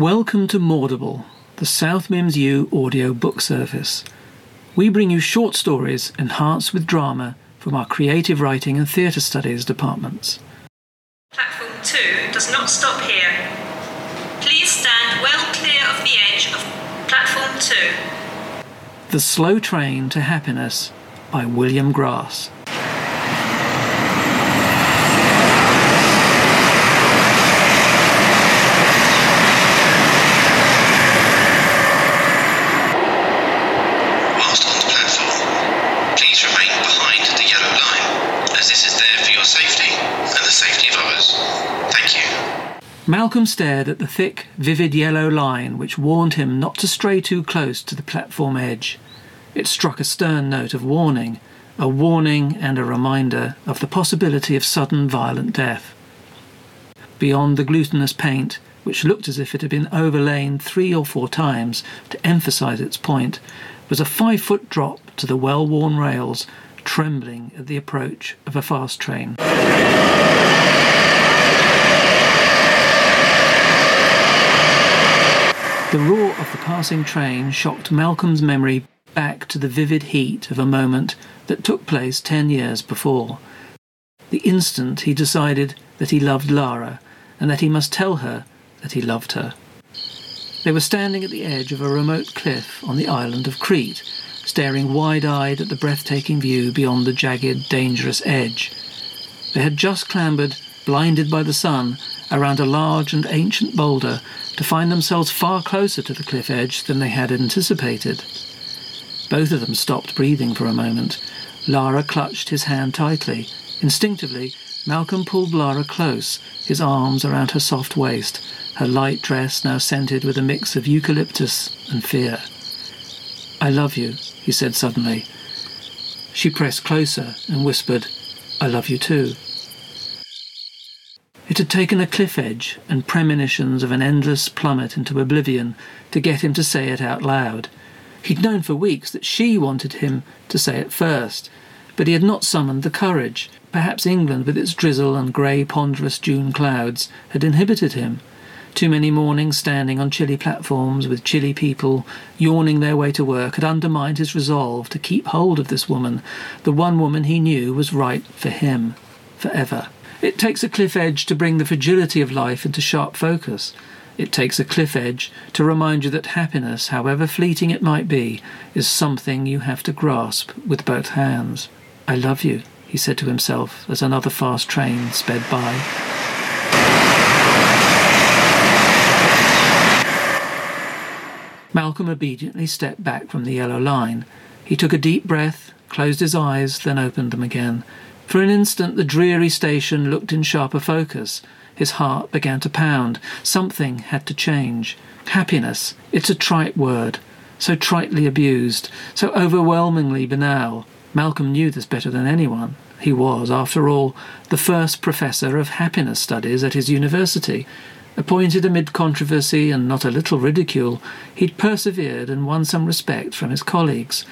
Welcome to Maudible, the South Mimms U audio book service. We bring you short stories enhanced with drama from our creative writing and theatre studies departments. Platform 2 does not stop here. Please stand well clear of the edge of platform 2. The Slow Train to Happiness by William Grass. Whilst on the platform, please remain behind the yellow line, as this is there for your safety and the safety of others. Thank you. Malcolm stared at the thick, vivid yellow line which warned him not to stray too close to the platform edge. It struck a stern note of warning, a warning and a reminder of the possibility of sudden violent death. Beyond the glutinous paint, which looked as if it had been overlain three or four times to emphasize its point, was a five foot drop to the well worn rails, trembling at the approach of a fast train. The roar of the passing train shocked Malcolm's memory back to the vivid heat of a moment that took place ten years before. The instant he decided that he loved Lara and that he must tell her that he loved her. They were standing at the edge of a remote cliff on the island of Crete, staring wide eyed at the breathtaking view beyond the jagged, dangerous edge. They had just clambered, blinded by the sun, around a large and ancient boulder to find themselves far closer to the cliff edge than they had anticipated. Both of them stopped breathing for a moment. Lara clutched his hand tightly. Instinctively, Malcolm pulled Lara close, his arms around her soft waist, her light dress now scented with a mix of eucalyptus and fear. I love you, he said suddenly. She pressed closer and whispered, I love you too. Had taken a cliff edge and premonitions of an endless plummet into oblivion to get him to say it out loud. He'd known for weeks that she wanted him to say it first, but he had not summoned the courage. Perhaps England, with its drizzle and grey, ponderous June clouds, had inhibited him. Too many mornings standing on chilly platforms with chilly people, yawning their way to work, had undermined his resolve to keep hold of this woman, the one woman he knew was right for him, forever. It takes a cliff edge to bring the fragility of life into sharp focus. It takes a cliff edge to remind you that happiness, however fleeting it might be, is something you have to grasp with both hands. I love you, he said to himself as another fast train sped by. Malcolm obediently stepped back from the yellow line. He took a deep breath, closed his eyes, then opened them again. For an instant, the dreary station looked in sharper focus. His heart began to pound. Something had to change. Happiness. It's a trite word. So tritely abused. So overwhelmingly banal. Malcolm knew this better than anyone. He was, after all, the first professor of happiness studies at his university. Appointed amid controversy and not a little ridicule, he'd persevered and won some respect from his colleagues.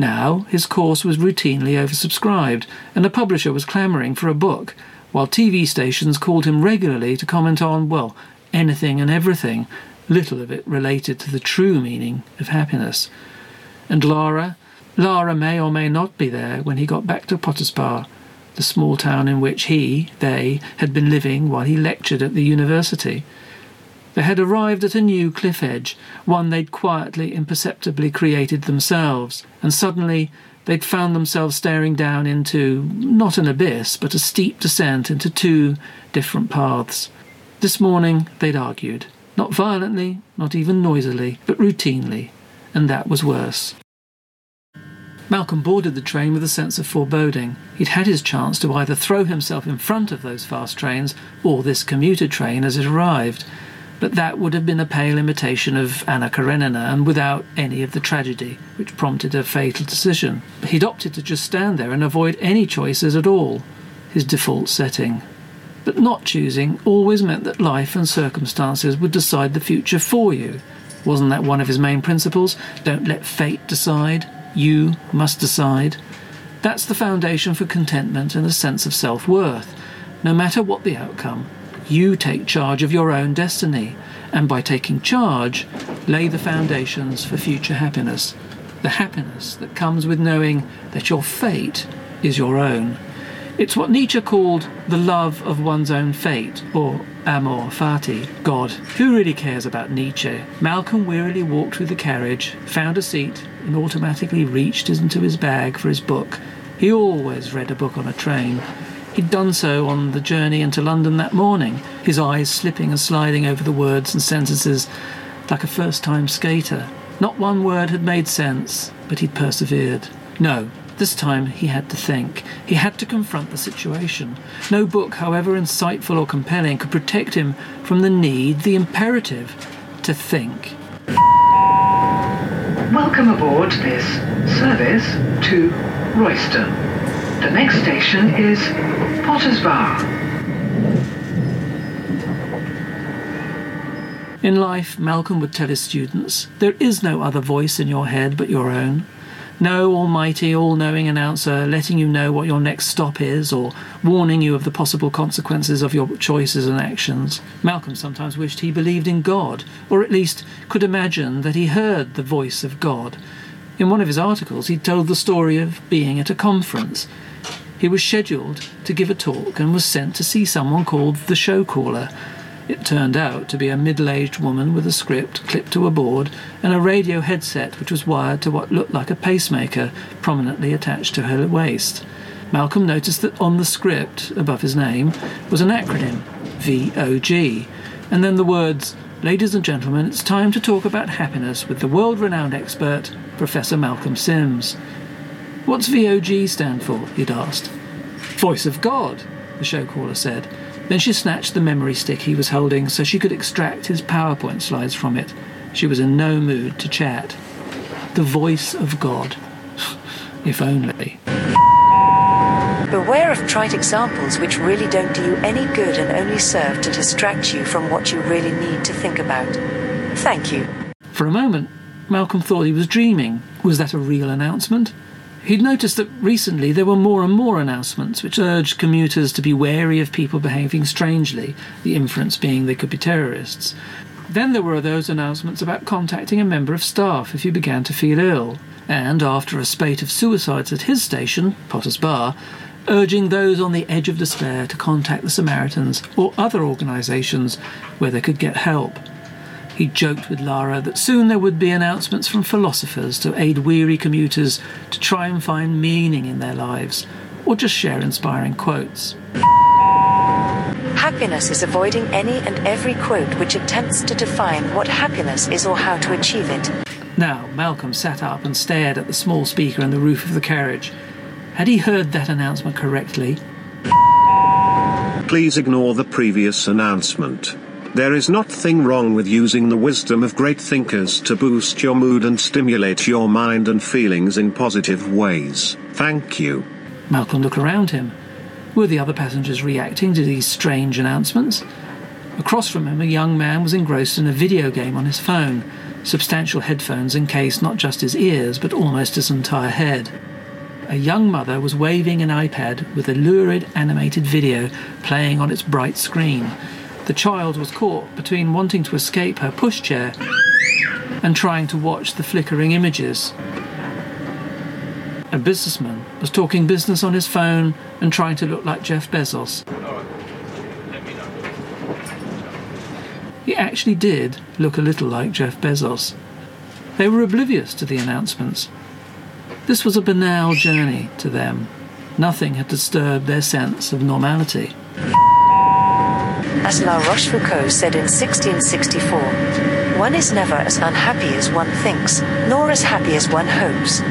Now his course was routinely oversubscribed, and a publisher was clamouring for a book, while TV stations called him regularly to comment on, well, anything and everything, little of it related to the true meaning of happiness. And Lara? Lara may or may not be there when he got back to Potters Bar, the small town in which he, they, had been living while he lectured at the university. They had arrived at a new cliff edge, one they'd quietly, imperceptibly created themselves, and suddenly they'd found themselves staring down into not an abyss, but a steep descent into two different paths. This morning they'd argued, not violently, not even noisily, but routinely, and that was worse. Malcolm boarded the train with a sense of foreboding. He'd had his chance to either throw himself in front of those fast trains or this commuter train as it arrived, but that would have been a pale imitation of Anna Karenina and without any of the tragedy which prompted her fatal decision. He'd opted to just stand there and avoid any choices at all, his default setting. But not choosing always meant that life and circumstances would decide the future for you. Wasn't that one of his main principles? Don't let fate decide. You must decide. That's the foundation for contentment and a sense of self worth. No matter what the outcome, you take charge of your own destiny, and by taking charge, lay the foundations for future happiness. The happiness that comes with knowing that your fate is your own. It's what Nietzsche called the love of one's own fate, or amor fati, God. Who really cares about Nietzsche? Malcolm wearily walked through the carriage, found a seat, and automatically reached into his bag for his book. He always read a book on a train. He'd done so on the journey into London that morning, his eyes slipping and sliding over the words and sentences like a first time skater. Not one word had made sense, but he'd persevered. No, this time he had to think. He had to confront the situation. No book, however insightful or compelling, could protect him from the need, the imperative, to think. Welcome aboard this service to Royston. The next station is Potter's Bar. In life, Malcolm would tell his students, there is no other voice in your head but your own. No almighty, all knowing announcer letting you know what your next stop is or warning you of the possible consequences of your choices and actions. Malcolm sometimes wished he believed in God, or at least could imagine that he heard the voice of God. In one of his articles, he told the story of being at a conference. He was scheduled to give a talk and was sent to see someone called the show caller it turned out to be a middle aged woman with a script clipped to a board and a radio headset which was wired to what looked like a pacemaker prominently attached to her waist. Malcolm noticed that on the script, above his name, was an acronym VOG, and then the words Ladies and gentlemen, it's time to talk about happiness with the world renowned expert, Professor Malcolm Sims. What's VOG stand for? he'd asked. Voice of God, the show caller said. Then she snatched the memory stick he was holding so she could extract his PowerPoint slides from it. She was in no mood to chat. The voice of God. if only. Beware of trite examples which really don't do you any good and only serve to distract you from what you really need to think about. Thank you. For a moment, Malcolm thought he was dreaming. Was that a real announcement? He'd noticed that recently there were more and more announcements which urged commuters to be wary of people behaving strangely, the inference being they could be terrorists. Then there were those announcements about contacting a member of staff if you began to feel ill, and after a spate of suicides at his station, Potter's Bar, urging those on the edge of despair to contact the Samaritans or other organisations where they could get help. He joked with Lara that soon there would be announcements from philosophers to aid weary commuters to try and find meaning in their lives, or just share inspiring quotes. Happiness is avoiding any and every quote which attempts to define what happiness is or how to achieve it. Now, Malcolm sat up and stared at the small speaker in the roof of the carriage. Had he heard that announcement correctly? Please ignore the previous announcement. There is nothing wrong with using the wisdom of great thinkers to boost your mood and stimulate your mind and feelings in positive ways. Thank you. Malcolm looked around him. Were the other passengers reacting to these strange announcements? Across from him, a young man was engrossed in a video game on his phone. Substantial headphones encased not just his ears, but almost his entire head. A young mother was waving an iPad with a lurid animated video playing on its bright screen. The child was caught between wanting to escape her pushchair and trying to watch the flickering images. A businessman was talking business on his phone and trying to look like Jeff Bezos. He actually did look a little like Jeff Bezos. They were oblivious to the announcements. This was a banal journey to them. Nothing had disturbed their sense of normality. As La Rochefoucauld said in 1664, one is never as unhappy as one thinks, nor as happy as one hopes.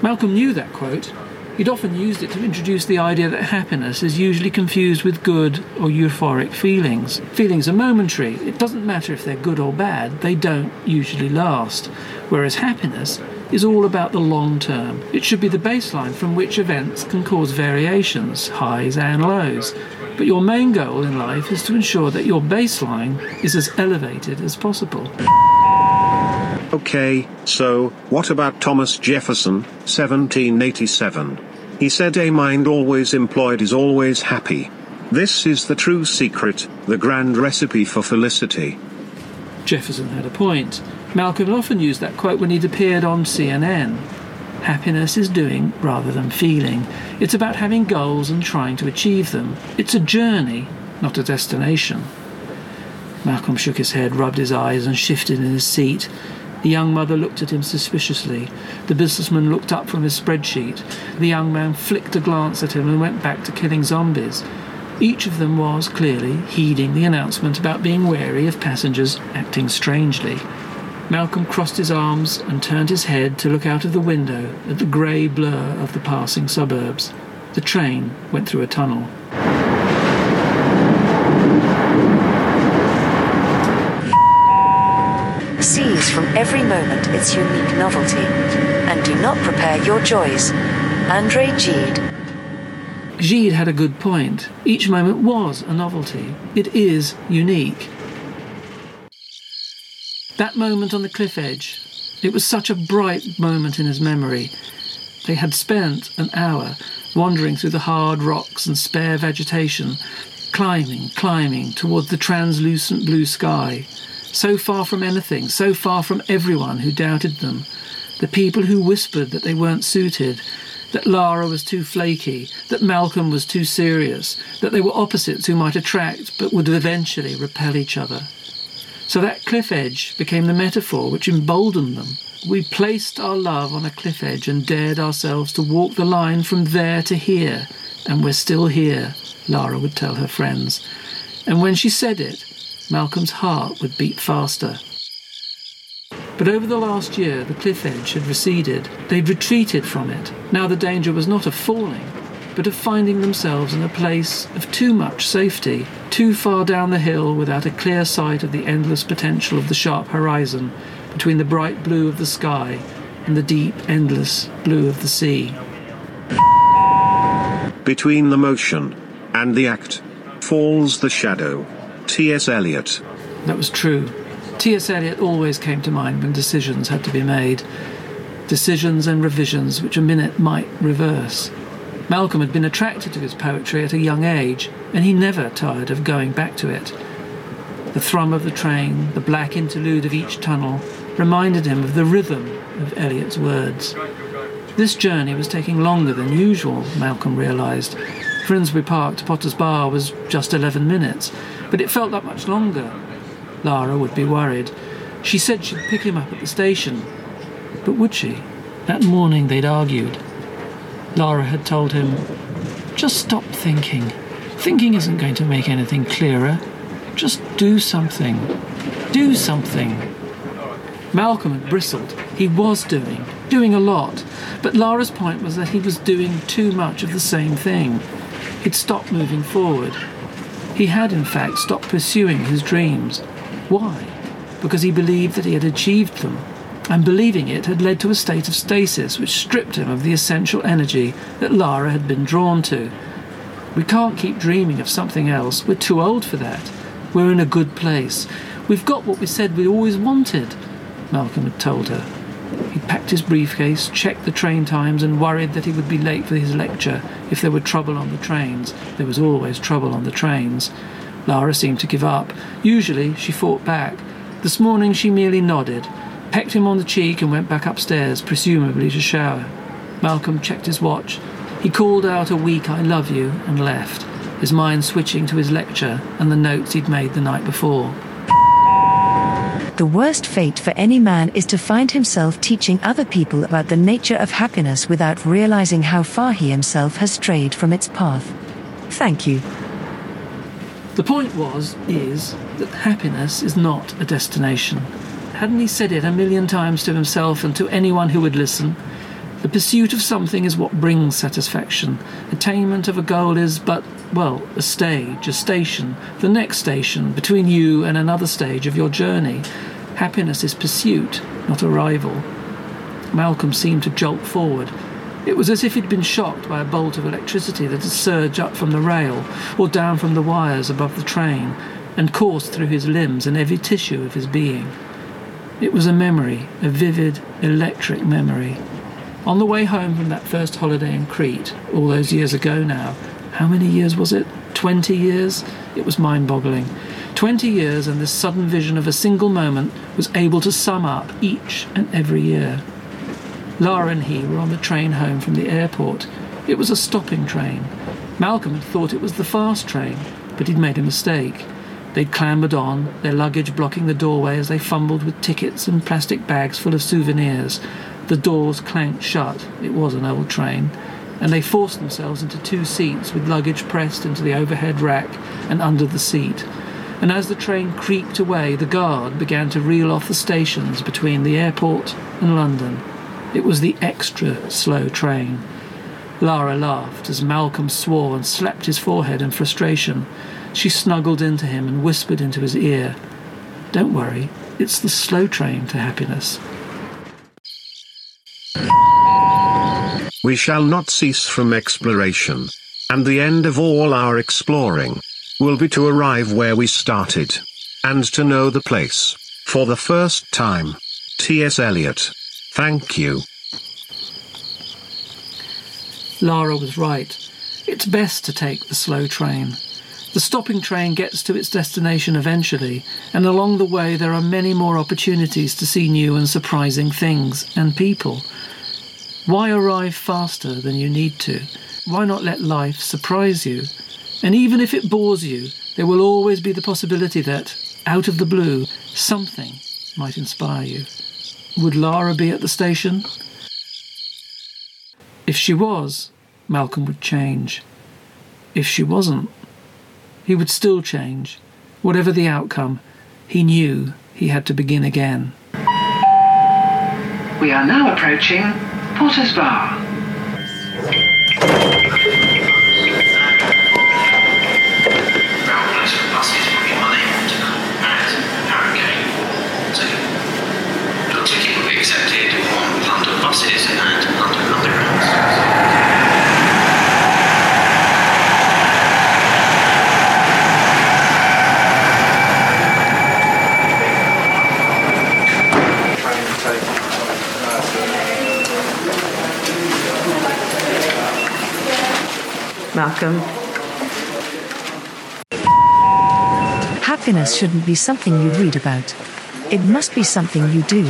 Malcolm knew that quote. He'd often used it to introduce the idea that happiness is usually confused with good or euphoric feelings. Feelings are momentary. It doesn't matter if they're good or bad, they don't usually last. Whereas happiness is all about the long term. It should be the baseline from which events can cause variations, highs and lows. But your main goal in life is to ensure that your baseline is as elevated as possible. Okay, so, what about Thomas Jefferson, 1787? He said a mind always employed is always happy. This is the true secret, the grand recipe for felicity. Jefferson had a point. Malcolm often used that quote when he'd appeared on CNN. Happiness is doing rather than feeling. It's about having goals and trying to achieve them. It's a journey, not a destination. Malcolm shook his head, rubbed his eyes, and shifted in his seat. The young mother looked at him suspiciously. The businessman looked up from his spreadsheet. The young man flicked a glance at him and went back to killing zombies. Each of them was, clearly, heeding the announcement about being wary of passengers acting strangely. Malcolm crossed his arms and turned his head to look out of the window at the grey blur of the passing suburbs. The train went through a tunnel. Seize from every moment its unique novelty, and do not prepare your joys. Andre Gide. Gide had a good point. Each moment was a novelty. It is unique. That moment on the cliff edge, it was such a bright moment in his memory. They had spent an hour wandering through the hard rocks and spare vegetation, climbing, climbing toward the translucent blue sky, so far from anything, so far from everyone who doubted them, the people who whispered that they weren't suited, that Lara was too flaky, that Malcolm was too serious, that they were opposites who might attract but would eventually repel each other. So that cliff edge became the metaphor which emboldened them. We placed our love on a cliff edge and dared ourselves to walk the line from there to here, and we're still here, Lara would tell her friends. And when she said it, Malcolm's heart would beat faster. But over the last year, the cliff edge had receded. They'd retreated from it. Now the danger was not of falling, but of finding themselves in a place of too much safety, too far down the hill without a clear sight of the endless potential of the sharp horizon, between the bright blue of the sky and the deep, endless blue of the sea. Between the motion and the act falls the shadow. T.S. Eliot. That was true. T.S. Eliot always came to mind when decisions had to be made. Decisions and revisions which a minute might reverse. Malcolm had been attracted to his poetry at a young age, and he never tired of going back to it. The thrum of the train, the black interlude of each tunnel, reminded him of the rhythm of Eliot's words. This journey was taking longer than usual, Malcolm realised. Finsbury Park to Potter's Bar was just 11 minutes, but it felt that much longer. Lara would be worried. She said she'd pick him up at the station. But would she? That morning they'd argued. Lara had told him, Just stop thinking. Thinking isn't going to make anything clearer. Just do something. Do something. Malcolm had bristled. He was doing, doing a lot. But Lara's point was that he was doing too much of the same thing. He'd stopped moving forward. He had, in fact, stopped pursuing his dreams. Why? Because he believed that he had achieved them, and believing it had led to a state of stasis which stripped him of the essential energy that Lara had been drawn to. We can't keep dreaming of something else. We're too old for that. We're in a good place. We've got what we said we always wanted, Malcolm had told her. He packed his briefcase, checked the train times, and worried that he would be late for his lecture if there were trouble on the trains. There was always trouble on the trains. Lara seemed to give up. Usually she fought back. This morning she merely nodded, pecked him on the cheek, and went back upstairs, presumably to shower. Malcolm checked his watch. He called out a weak I love you and left, his mind switching to his lecture and the notes he'd made the night before. The worst fate for any man is to find himself teaching other people about the nature of happiness without realizing how far he himself has strayed from its path. Thank you. The point was, is, that happiness is not a destination. Hadn't he said it a million times to himself and to anyone who would listen? The pursuit of something is what brings satisfaction. Attainment of a goal is but, well, a stage, a station, the next station between you and another stage of your journey. Happiness is pursuit, not arrival. Malcolm seemed to jolt forward. It was as if he'd been shocked by a bolt of electricity that had surged up from the rail or down from the wires above the train and coursed through his limbs and every tissue of his being. It was a memory, a vivid, electric memory. On the way home from that first holiday in Crete, all those years ago now, how many years was it? Twenty years? It was mind boggling. Twenty years, and this sudden vision of a single moment was able to sum up each and every year. Lara and he were on the train home from the airport. It was a stopping train. Malcolm had thought it was the fast train, but he'd made a mistake. They'd clambered on, their luggage blocking the doorway as they fumbled with tickets and plastic bags full of souvenirs. The doors clanked shut. It was an old train. And they forced themselves into two seats with luggage pressed into the overhead rack and under the seat. And as the train creaked away, the guard began to reel off the stations between the airport and London. It was the extra slow train. Lara laughed as Malcolm swore and slapped his forehead in frustration. She snuggled into him and whispered into his ear, Don't worry, it's the slow train to happiness. We shall not cease from exploration. And the end of all our exploring will be to arrive where we started. And to know the place. For the first time. T.S. Eliot. Thank you. Lara was right. It's best to take the slow train. The stopping train gets to its destination eventually, and along the way there are many more opportunities to see new and surprising things and people. Why arrive faster than you need to? Why not let life surprise you? And even if it bores you, there will always be the possibility that, out of the blue, something might inspire you. Would Lara be at the station? If she was, Malcolm would change. If she wasn't, he would still change. Whatever the outcome, he knew he had to begin again. We are now approaching Potter's Bar. Round for buses will be unable to at Harrogate. So your ticket will be accepted on London buses and London Undergrounds. Malcolm. Happiness shouldn't be something you read about. It must be something you do.